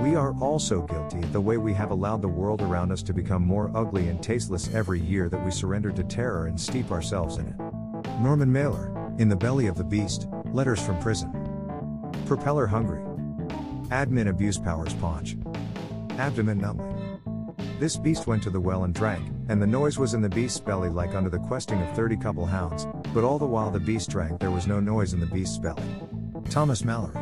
We are also guilty of the way we have allowed the world around us to become more ugly and tasteless every year that we surrender to terror and steep ourselves in it. Norman Mailer, In the Belly of the Beast, Letters from Prison. Propeller Hungry. Admin Abuse Powers Paunch. Abdomen numbing. This beast went to the well and drank, and the noise was in the beast's belly like under the questing of thirty couple hounds, but all the while the beast drank there was no noise in the beast's belly. Thomas Malory.